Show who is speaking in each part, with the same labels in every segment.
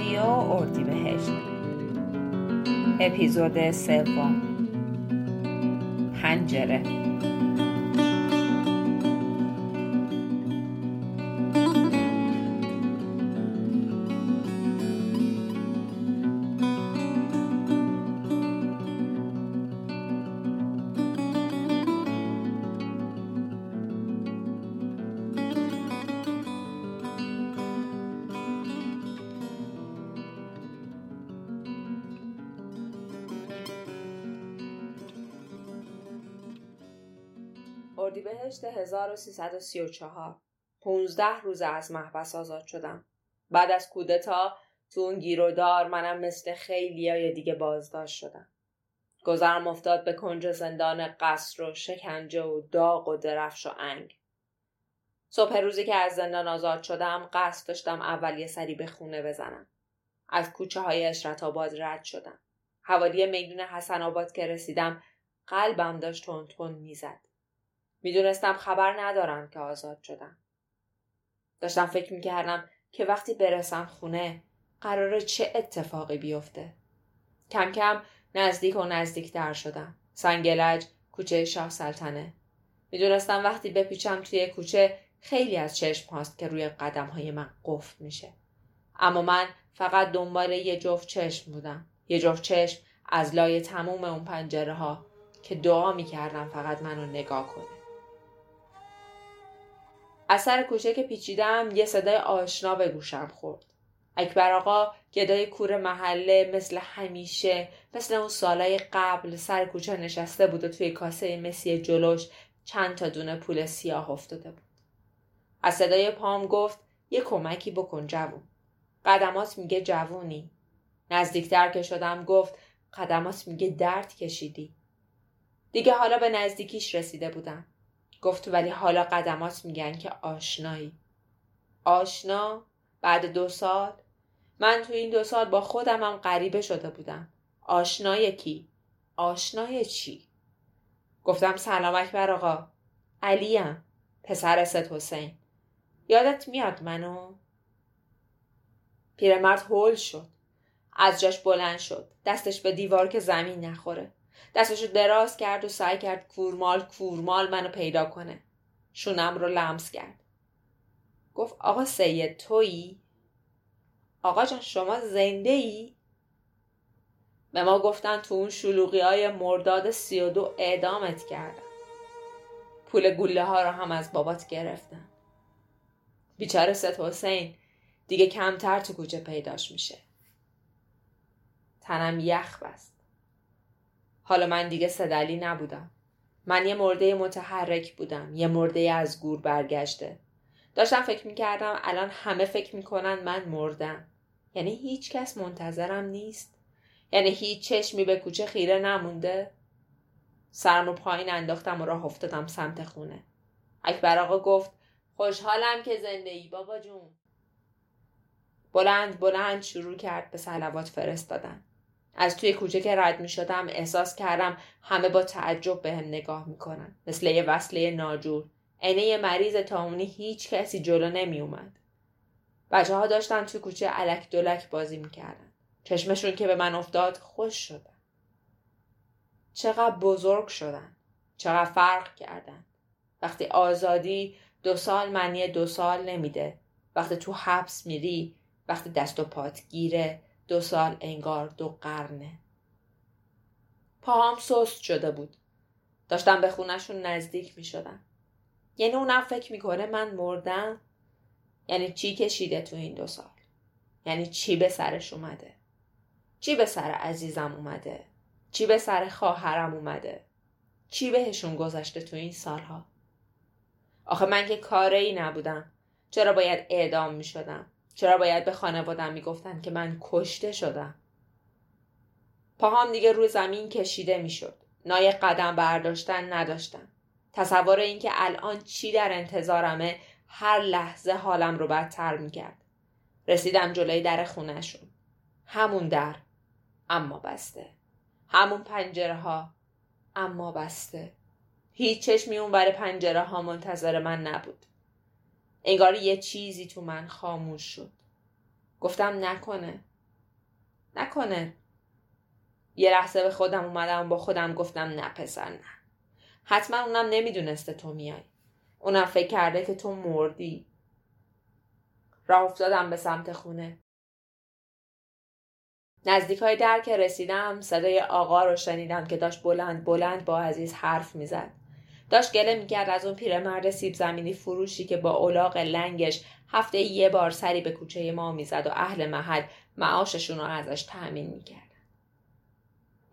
Speaker 1: رادیو اردیبهشت اپیزود سوم. پنجره.
Speaker 2: اردیبهشت 1334 15 روز از محبس آزاد شدم. بعد از کودتا تو اون گیرودار منم مثل خیلی دیگه بازداشت شدم. گذرم افتاد به کنج زندان قصر و شکنجه و داغ و درفش و انگ. صبح روزی که از زندان آزاد شدم قصد داشتم اول یه سری به خونه بزنم. از کوچه های اشرت آباد رد شدم. حوالی میدون حسن آباد که رسیدم قلبم داشت تون تون می‌زد. می‌دونستم خبر ندارم که آزاد شدم. داشتم فکر می‌کردم که وقتی برسم خونه قراره چه اتفاقی بیفته. کم کم نزدیک و نزدیک در شدم. سنگلج کوچه شاه سلطنه. می‌دونستم وقتی بپیچم توی کوچه خیلی از چشم هاست که روی قدم های من قفل میشه. اما من فقط دنبال یه جفت چشم بودم. یه جفت چشم از لای تموم اون پنجره ها که دعا می‌کردم فقط منو نگاه کنه. از سر کوچه که پیچیدم یه صدای آشنا به گوشم خورد. اکبر آقا گدای کور محله مثل همیشه مثل اون سالای قبل سر کوچه نشسته بود و توی کاسه مسی جلوش چند تا دونه پول سیاه افتاده بود. از صدای پام گفت یه کمکی بکن جوون. قدمات میگه جوونی. نزدیکتر که شدم گفت قدمات میگه درد کشیدی. دیگه حالا به نزدیکیش رسیده بودم. گفت ولی حالا قدمات میگن که آشنایی. آشنا؟ بعد دو سال؟ من تو این دو سال با خودم هم غریبه شده بودم. آشنای کی آشنای چی؟ گفتم سلام اکبر آقا. علیم پسر ست حسین. یادت میاد منو؟ پیرمرد هول شد. از جاش بلند شد. دستش به دیوار که زمین نخوره. دستشو دراز کرد و سعی کرد کورمال کورمال منو پیدا کنه. شونم رو لمس کرد. گفت آقا سید تویی؟ آقا جان شما زنده ای؟ به ما گفتن تو اون شلوغی های مرداد سی و دو اعدامت کردن. پول گله ها رو هم از بابات گرفتن. بیچاره ست حسین دیگه کمتر تو کوچه پیداش میشه. تنم یخ بست. حالا من دیگه صدلی نبودم. من یه مرده متحرک بودم یه مرده از گور برگشته. داشتم فکر می‌کردم الان همه فکر می‌کنن من مردم. یعنی هیچ کس منتظرم نیست. یعنی هیچ چشمی به کوچه خیره نمونده. سرم رو پایین انداختم و راه افتادم سمت خونه. اکبر آقا گفت خوشحالم که زنده ای بابا جون. بلند بلند شروع کرد به سلوات فرستادن. از توی کوچه که رد می شدم احساس کردم همه با تعجب به هم نگاه می کنن. مثل یه وصله ناجور. عینه یه مریض تاونی هیچ کسی جلو نمی اومد. بچه ها داشتن توی کوچه علک دولک بازی می‌کردن. چشمشون که به من افتاد خوش شدن. چقدر بزرگ شدن. چقدر فرق کردن. وقتی آزادی دو سال معنی دو سال نمیده. وقتی تو حبس میری وقتی دست و پات گیره دو سال انگار دو قرنه. پاهام سست شده بود. داشتم به خونشون نزدیک می شدم یعنی اونم فکر می‌کنه من مردم. یعنی چی کشیده تو این دو سال؟ یعنی چی به سرش اومده؟ چی به سر عزیزم اومده؟ چی به سر خواهرم اومده؟ چی بهشون گذشته تو این سالها؟ آخه من که کاره ای نبودم. چرا باید اعدام می شدم چرا باید به خانوادم می‌گفتن که من کشته شدم؟ پاهام دیگه روی زمین کشیده می‌شد. نای قدم برداشتن نداشتم تصور اینکه الان چی در انتظارمه هر لحظه حالم رو بدتر می‌کرد. رسیدم جلوی در خونشون همون در اما بسته. همون پنجره ها اما بسته. هیچ چشمی اون بر پنجره ها منتظر من نبود. انگار یه چیزی تو من خاموش شد. گفتم نکنه. نکنه. یه لحظه به خودم اومدم با خودم گفتم نه پسر نه. حتما اونم نمی‌دونسته تو میای. اونم فکر کرده که تو مردی. راه افتادم به سمت خونه. نزدیک های در که رسیدم صدای آقا رو شنیدم که داشت بلند بلند با عزیز حرف می‌زد. داشت گله می‌کرد از اون پیرمرد سیب زمینی فروشی که با اولاغ لنگش هفته یه بار سری به کوچه ما می‌زد و اهل محل معاششون رو ازش تأمین می‌کرد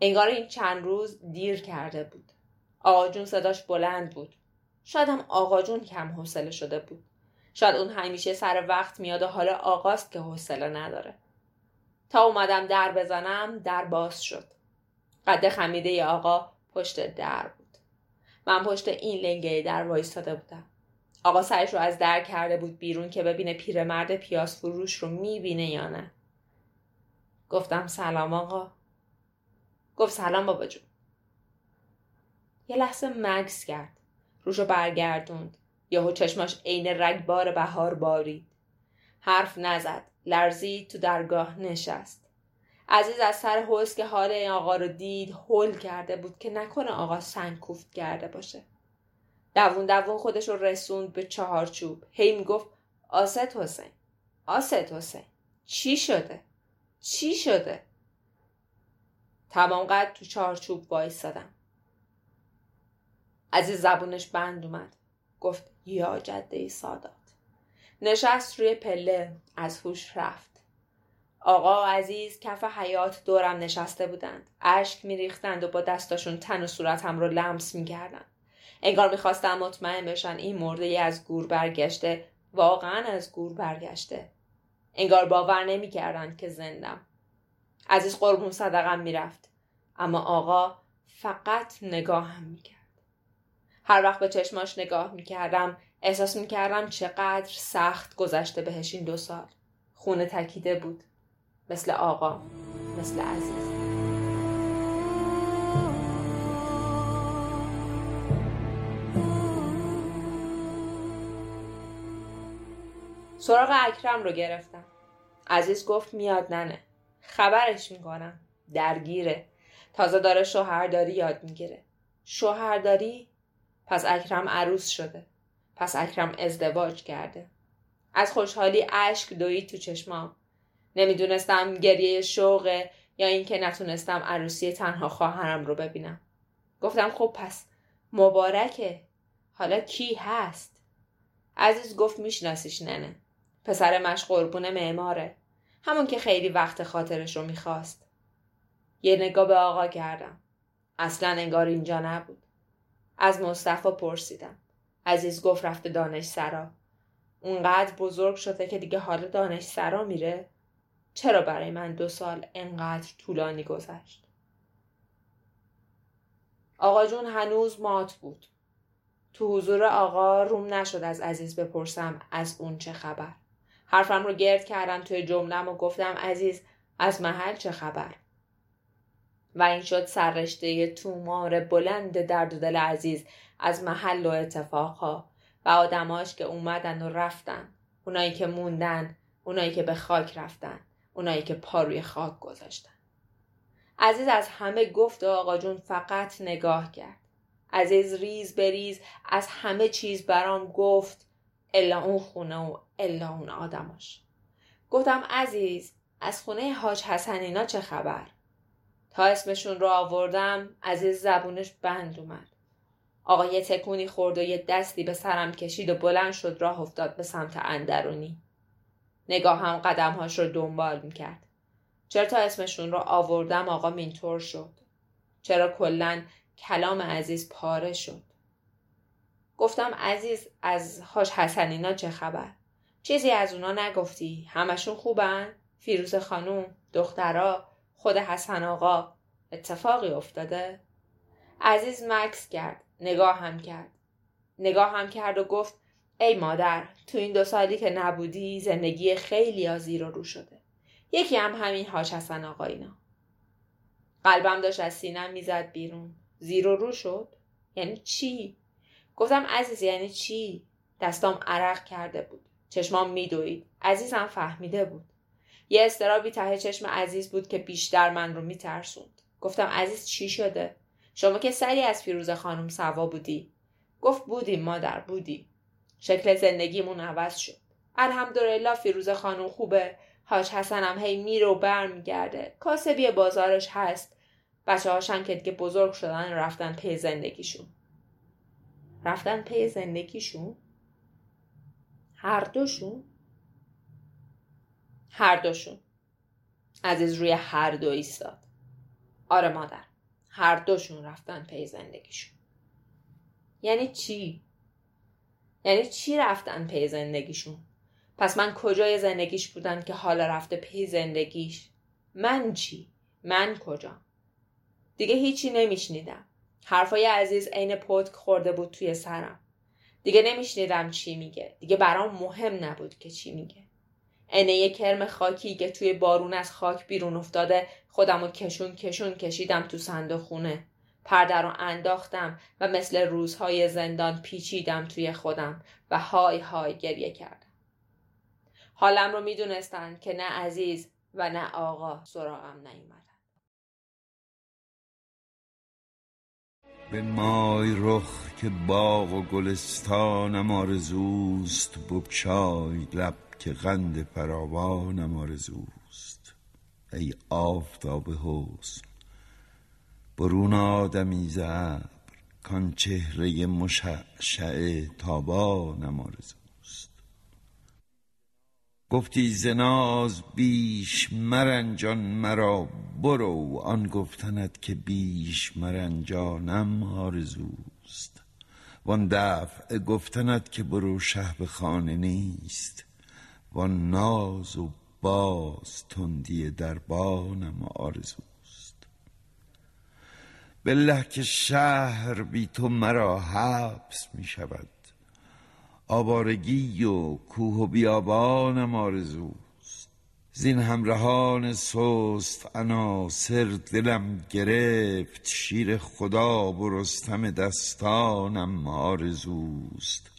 Speaker 2: انگار این چند روز دیر کرده بود. آقا جون صداش بلند بود. شاید هم آقا جون کم حوصله شده بود. شاید اون همیشه سر وقت میاد و حالا آقاست که حوصله نداره. تا اومدم در بزنم در باز شد. قد خمیده آقا پشت در من پشت این لنگه در وایستاده بودم. آقا سرش رو از در کرده بود بیرون که ببینه پیرمرد پیاز فروش رو می‌بینه یا نه. گفتم سلام آقا. گفت سلام بابا جون. یه لحظه مکس کرد. روشو برگردوند. یهو چشماش عین رگبار بهار بارید. حرف نزد. لرزید تو درگاه نشست. عزیز از سر حوز که حال این آقا رو دید هول کرده بود که نکنه آقا سنگ کرده باشه. دوون دوون خودش رو رسوند به چهارچوب. هی می‌گفت آست حسین آست حسین چی شده؟ چی شده؟ تمام قد تو چارچوب وایستادم. عزیز زبونش بند اومد. گفت یا جده سادات. نشست روی پله از هوش رفت. آقا عزیز کف حیات دورم نشسته بودند. اشک میریختند و با دستاشون تن و صورتم رو لمس می‌کردند انگار می‌خواستم مطمئن بشن این مرده از گور برگشته واقعا از گور برگشته. انگار باور نمی‌کردند که زندم. عزیز قربون صدقم می‌رفت. اما آقا فقط نگاهم می‌کرد. هر وقت به چشماش نگاه می‌کردم احساس می‌کردم چقدر سخت گذشته بهش این دو سال. خونه تکیده بود. مثل آقا مثل عزیز. سراغ اکرم رو گرفتم. عزیز گفت میاد ننه. خبرش می‌کنم. درگیره. تازه داره شوهرداری یاد می‌گیره. شوهرداری؟ پس اکرم عروس شده. پس اکرم ازدواج کرده. از خوشحالی اشک دوید تو چشمام. نمی‌دونستم گریه شوقه یا اینکه نتونستم عروسی تنها خواهرم رو ببینم. گفتم خب پس مبارکه. حالا کی هست؟ عزیز گفت میشناسیش ننه. پسر مش قربون معماره. همون که خیلی وقت خاطرش رو می‌خواست. یه نگاه به آقا کردم. اصلا انگار اینجا نبود. از مصطفی پرسیدم. عزیز گفت رفته دانش سرا اونقدر بزرگ شده که دیگه حال دانش سرا میره؟ چرا برای من دو سال انقدر طولانی گذشت؟ آقا جون هنوز مات بود. تو حضور آقا روم نشد از عزیز بپرسم از اون چه خبر. حرفم رو گرد کردم توی جملم و گفتم عزیز از محل چه خبر؟ و این شد سررشته تومار بلند درد و دل عزیز از محل و اتفاقها و آدماش که اومدن و رفتن اونایی که موندن اونایی که به خاک رفتن. اونایی که پا روی خاک گذاشتن. عزیز از همه گفت و آقا جون فقط نگاه کرد. عزیز ریز بریز از همه چیز برام گفت الا اون خونه و الا اون آدماش. گفتم عزیز از خونه حاج حسنینا چه خبر؟ تا اسمشون رو آوردم عزیز زبونش بند اومد. آقا یه تکونی خورد و یه دستی به سرم کشید و بلند شد راه افتاد به سمت اندرونی. نگاه هم قدمهاش رو دنبال می‌کرد. چرا تا اسمشون رو آوردم آقا مینطور شد. چرا کلا کلام عزیز پاره شد. گفتم عزیز از هاش حسنینا چه خبر؟ چیزی از اونا نگفتی؟ همشون خوبن؟ فیروز خانوم دخترا خود حسن آقا اتفاقی افتاده؟ عزیز مکس کرد نگاه هم کرد. نگاه هم کرد و گفت ای مادر تو این دو سالی که نبودی زندگی خیلی آزیر رو رو شده. یکی هم همین هاش حسن آقا اینا قلبم داشت از سینم می‌زد بیرون. زیر و رو شد؟ یعنی چی؟ گفتم عزیز یعنی چی؟ دستام عرق کرده بود. چشمام میدوید. عزیزم فهمیده بود. یه استرابی ته چشم عزیز بود که بیشتر من رو میترسوند. گفتم عزیز چی شده؟ شما که سری از فیروز خانم سوا بودی. گفت بودیم مادر بودی شکل زندگیمون عوض شد. الحمدلله فیروز خانم خوبه. حاج حسنم هی میره و برمیگرده. کاسبی بازارش هست. بچه هاشم که دیگه بزرگ شدن رفتن پی زندگیشون. رفتن پی زندگیشون؟ هر دوشون؟ هر دوشون. عزیز روی هر دو ایستاد. آره مادر. هر دوشون رفتن پی زندگیشون. یعنی چی؟ یعنی چی رفتن پی زندگیشون؟ پس من کجای زندگیش بودم که حالا رفته پی زندگیش؟ من چی؟ من کجا؟ دیگه هیچی نمیشنیدم. حرفای عزیز عین پتک خورده بود توی سرم. دیگه نمیشنیدم چی میگه. دیگه برام مهم نبود که چی میگه. عینه کرم خاکی که توی بارون از خاک بیرون افتاده خودم رو کشون کشون کشیدم تو صندوق خونه. پرده رو انداختم و مثل روزهای زندان پیچیدم توی خودم و های های گریه کردم. حالم رو می‌دونستن که نه عزیز و نه آقا سراغم نیومدن.
Speaker 3: به مای رخ که باغ و گلستانم آرزوست بگشای لب که قند فراوانم آرزوست ای آفتاب حسن برون آدمی زبر کان چهره مشعشع تابانم آرزوست. گفتی زناز بیش مرنجان مرا برو آن گفتند که بیش مرنجانم آرزوست. وان دفع گفتند که برو شهب خانه نیست. وان ناز و باز تندی دربانم آرزوست. بالله که شهر بی تو مرا حبس می شود. آوارگی و کوه و بیابانم آرزوست. زین همراهان سست عناصر دلم گرفت شیر خدا و رستم دستانم آرزوست.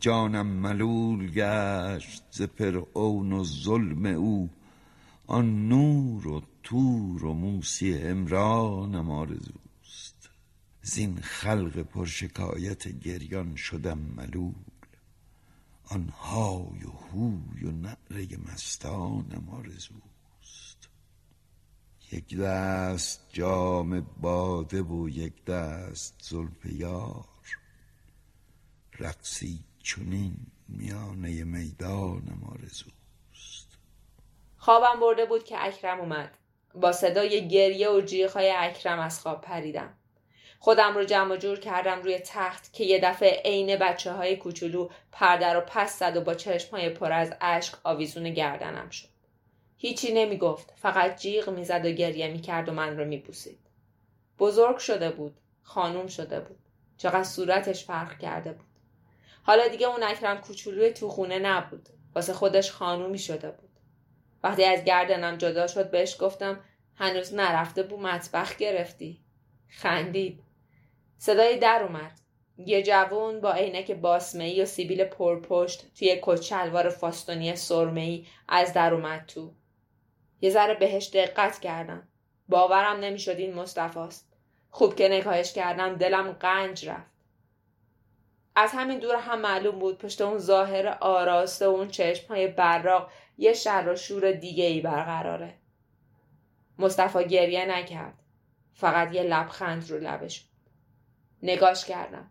Speaker 3: جانم ملول گشت ز فرعون و ظلم او. آن نور و تور و موسی عمرانم آرزوست. زین خلق پرشکایت گریان شدم ملول. آن های و هوی و نعره مستانم آرزوست یک دست جام باده و یک دست زلف یار. رقصی چنین میانه می‌دانم آرزوست
Speaker 2: خوابم برده بود که اکرم اومد. با صدای گریه و جیغهای اکرم از خواب پریدم. خودم رو جمع جور کردم روی تخت که یه دفعه عین بچه های کوچولو پرده رو پس زد و با چشم های پر از اشک آویزون گردنم شد. هیچی نمی گفت. فقط جیغ می‌زد و گریه می کرد و من رو می بوسید. بزرگ شده بود. خانوم شده بود. چقدر صورتش فرق کرده بود. حالا دیگه اون اکرم کوچولوی تو خونه نبود. واسه خودش خانومی شده بود. وقتی از گردنم جدا شد بهش گفتم هنوز نرفته بود مطبخ گرفتی. خندید. صدای در اومد. یه جوون با عینک باسمه‌ای و سیبیل پرپشت توی کچلوار فاستونی سرمه‌ای از در اومد تو. یه ذره بهش دقت کردم. باورم نمی‌شد این مصطفاست. خوب که نگاهش کردم دلم قنج رفت. از همین دور هم معلوم بود پشت اون ظاهر آراسته و اون چشم های براق یه شر و شور دیگه ای برقراره. مصطفی گریه نکرد. فقط یه لبخند رو لبش. نگاش کردم.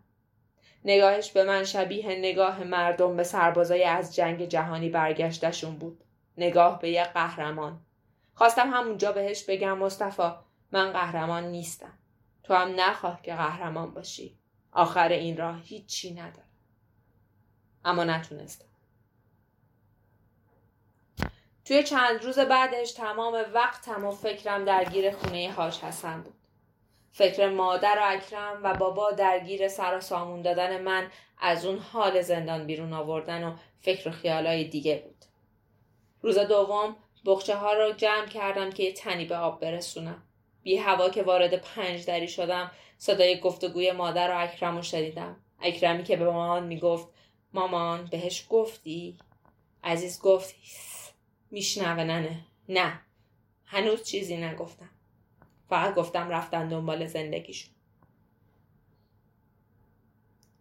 Speaker 2: نگاهش به من شبیه نگاه مردم به سربازای از جنگ جهانی برگشتشون بود. نگاه به یه قهرمان. خواستم همونجا بهش بگم مصطفی من قهرمان نیستم. تو هم نخواه که قهرمان باشی. آخر این راه هیچی نداره. اما نتونستم. توی چند روز بعدش تمام وقتم و فکرم درگیر خونه هاش حسن بود. فکر مادر و اکرم و بابا درگیر سر و سامون دادن من از اون حال زندان بیرون آوردن و فکر و خیالای دیگه بود. روز دوم بخچه ها رو جمع کردم که یه تنی به آب برسونم. بی هوا که وارد پنج دری شدم صدای گفتگوی مادر و اکرم رو شدیدم. اکرمی که به مامان می‌گفت مامان بهش گفتی؟ عزیز گفت میشنوه ننه نه هنوز چیزی نگفتم فقط گفتم رفتن دنبال زندگیشون.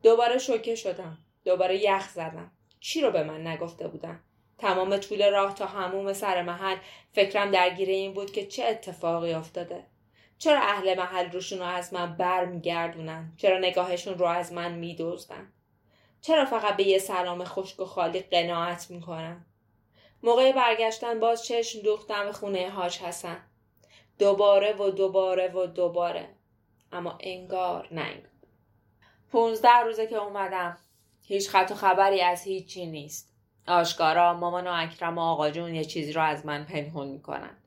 Speaker 2: دوباره شوکه شدم. دوباره یخ زدم. چی رو به من نگفته بودن؟ تمام طول راه تا هموم سر محل فکرم درگیر این بود که چه اتفاقی افتاده. چرا اهل محل روشون رو از من بر میگردونن چرا نگاهشون رو از من میدوزدن چرا فقط به یه سلام خشک و خالی قناعت می‌کنن؟ موقع برگشتن باز چشم دوختم به خونه هاش حسن. دوباره و دوباره و دوباره. اما انگار انگار. پونزده روزه که اومدم هیچ خط و خبری از هیچی نیست. آشکارا مامان و اکرم و آقا جون یه چیزی رو از من پنهون می‌کنن.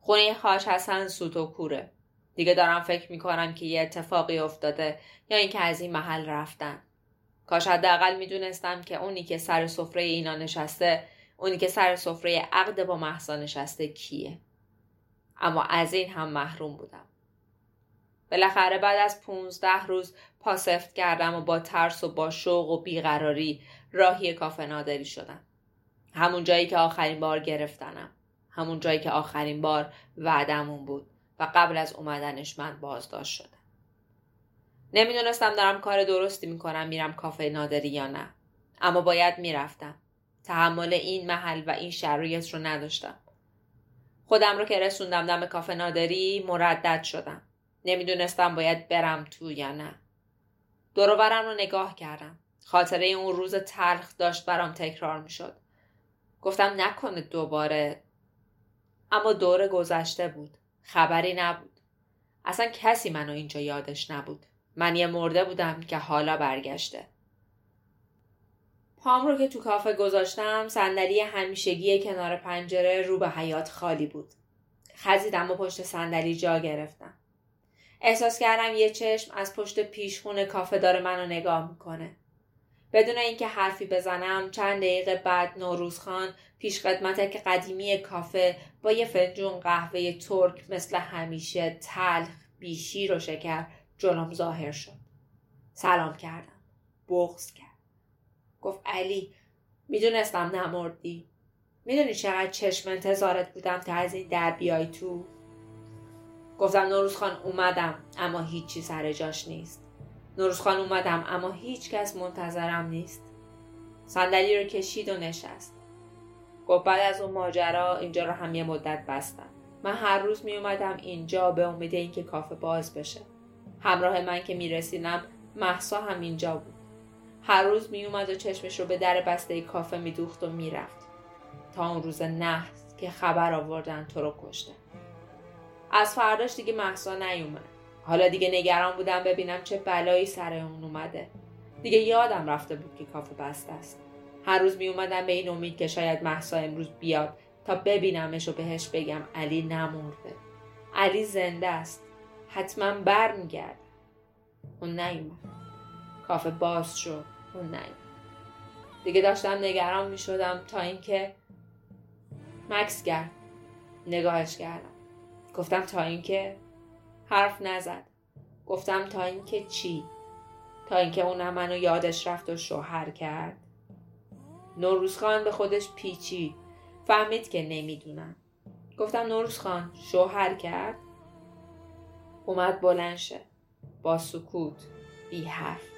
Speaker 2: خونه خاش حسن سوت و کوره. دیگه دارم فکر می‌کنم که یه اتفاقی افتاده یا اینکه از این محل رفتن. کاش حداقل می‌دونستم که اونی که سر سفره اینا نشسته اونی که سر سفره عقد با محسا نشسته کیه. اما از این هم محروم بودم. بالاخره بعد از پونزده روز پاسفت کردم و با ترس و با شوق و بیقراری راهی کافه نادری شدم. همون جایی که آخرین بار گرفتنم. همون جایی که آخرین بار وعدمون بود و قبل از اومدنش من بازداشت شدم. نمی‌دونستم دارم کار درستی می‌کنم میرم کافه نادری یا نه. اما باید می‌رفتم. تحمل این محل و این شرایط رو نداشتم. خودم رو که رسوندم دم کافه نادری مردد شدم. نمی‌دونستم باید برم تو یا نه. دروبرم رو نگاه کردم. خاطره اون روز تلخ داشت برام تکرار می‌شد. گفتم نکنه دوباره. اما دور گذشته بود. خبری نبود. اصلا کسی منو اینجا یادش نبود. من یه مرده بودم که حالا برگشته. پام رو که تو کافه گذاشتم صندلی همیشگی کنار پنجره رو به حیات خالی بود. خزیدم و پشت صندلی جا گرفتم. احساس کردم یه چشم از پشت پیشخون کافه داره منو نگاه می‌کنه. بدون اینکه حرفی بزنم چند دقیقه بعد نوروز خان پیش خدمتک قدیمی کافه با یه فنجون قهوه ترک مثل همیشه تلخ بیشیر و شکر جلوم ظاهر شد. سلام کردم. بغز کرد گفت علی می‌دونستم نمردی. می‌دونی چقدر چشم انتظارت بودم تا از این در بیای تو؟ گفتم نوروز خان اومدم اما هیچی سر جاش نیست. نوروز خان اومدم اما هیچ کس منتظرم نیست. صندلی رو کشید و نشست. گفت بعد از اون ماجرا اینجا رو هم یه مدت بستم. من هر روز می اومدم اینجا به امید اینکه کافه باز بشه. همراه من که می رسیدم محسا هم اینجا بود. هر روز می اومد و چشمش رو به در بسته کافه می دوخت و می رفت تا اون روز نحس که خبر آوردن تو رو کشته. از فرداش دیگه محسا نیومد. حالا دیگه نگران بودم ببینم چه بلایی سر اون اومده. دیگه یادم رفته بود که کافه بسته است. هر روز می اومدم به این امید که شاید محسا امروز بیاد تا ببینمش و بهش بگم علی نمرده. علی زنده است. حتما بر میگرد اون نیومد. کافه باز شد. نیومد دیگه داشتم نگران می شدم تا اینکه مکس کرد نگاهش کردم. گفتم تا اینکه حرف نزد. گفتم تا اینکه چی؟ تا اینکه اونم منو یادش رفت و شوهر کرد. نوروز خان به خودش پیچی فهمید که نمی‌دونم. گفتم نوروز خان شوهر کرد؟ اومد بلند شه. با سکوت بی حرف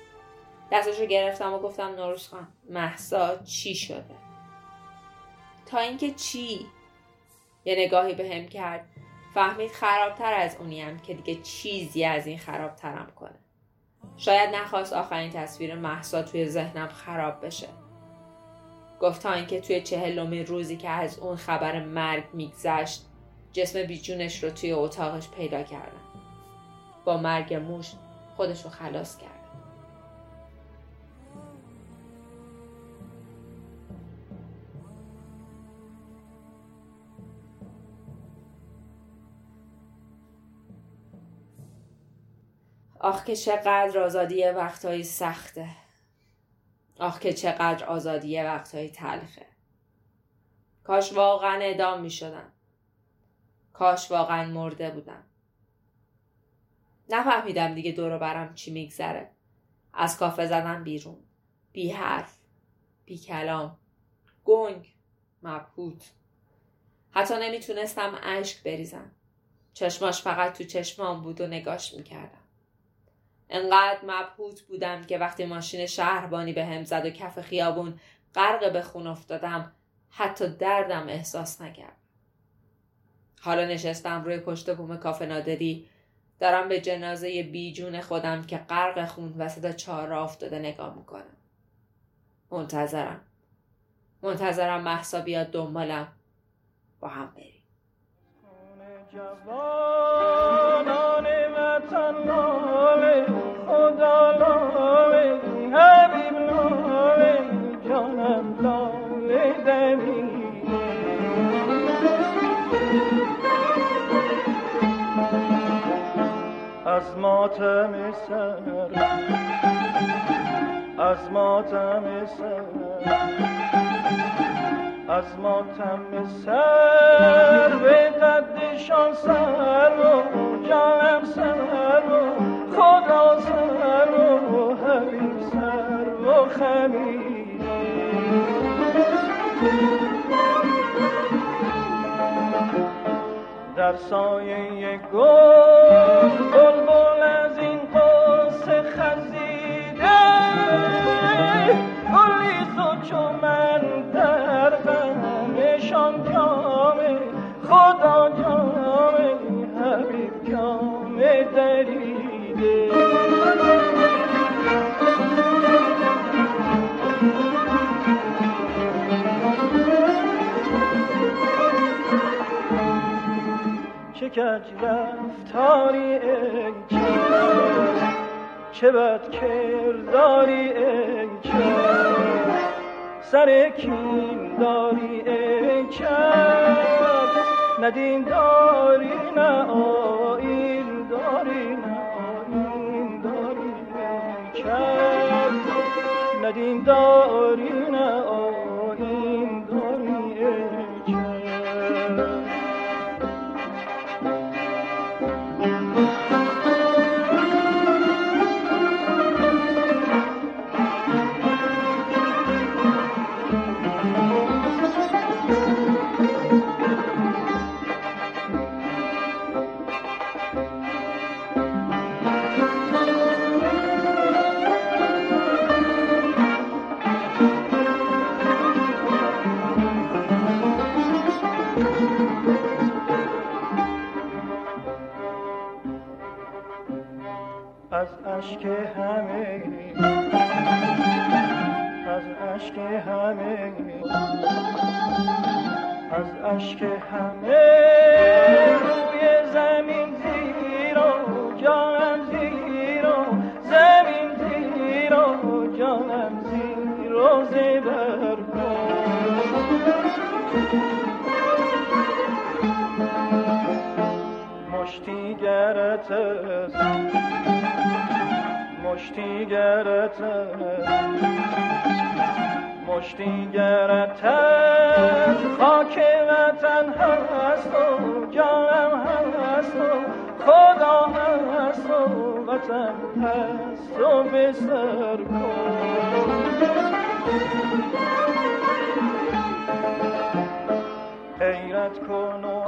Speaker 2: دستشو گرفتم و گفتم نوروز خان محسا چی شده؟ تا اینکه چی؟ یه نگاهی به هم کرد. فهمید خرابتر از اونیم که دیگه چیزی از این خرابترم کنه. شاید نخواست آخرین تصویر محسا توی ذهنم خراب بشه. گفت تا اینکه توی چهلمین روزی که از اون خبر مرگ میگذشت جسم بیجونش رو توی اتاقش پیدا کردم. با مرگ موش خودش رو خلاص کرد. آخ که چقدر آزادی وقتهایی سخته. آخ که چقدر آزادی وقتهایی تلخه. کاش واقعا ادام می شدم کاش واقعا مرده بودم. نفهمیدم دیگه دور برم چی میگذره. از کافه زدم بیرون. بی حرف بی کلام. گنگ مبهوت. حتی نمی‌تونستم اشک بریزم. چشماش فقط تو چشمام بود و نگاش می‌کردم. انقدر مبهوت بودم که وقتی ماشین شهربانی به هم زد و کف خیابون غرق به خون افتادم حتی دردم احساس نکرد. حالا نشستم روی پشت بوم کافه نادری دارم به جنازه بیجون خودم که غرق خون وسط چهار افتاده نگاه می‌کنم. منتظرم. منتظرم محسا بیاد دنبالم. با هم بریم.
Speaker 4: از ماتم سر از ماتم سر از ماتم سر به قدشان سر و جانم سر و خدا سر و حبیب سر و خمیر. در سایه گل بلبل از این قصه خزیده. گلی چو من در غمشان جامه خدا جامه حبیب جامه دریده. کج رفتاری ای چه بد کرداری ای سر کین داری ای چرد ندین داری نه آین داری نه آین داری ای چرد ندین داری گرت مشتی گرت مشتی گرت خاک وطن هست و جانم هست و خدا هست و وطن هست و به سر غیرت کن و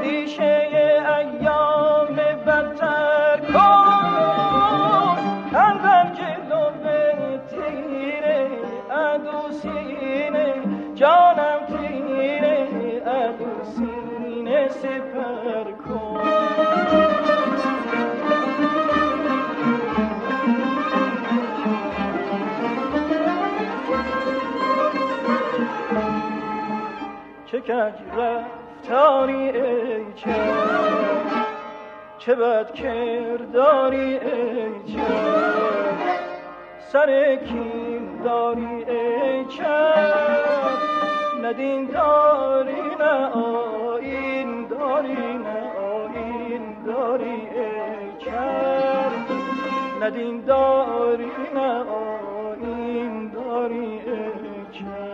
Speaker 4: اندیشه جانم تیره ادو سینه سپر کن. چه کج رفتاری ای چه؟ چه بد کرداری ای چه؟ سر کین داری ای چه؟ ندین داری نه آین داری نه آین داری ای چه ندین داری نه آین داری ای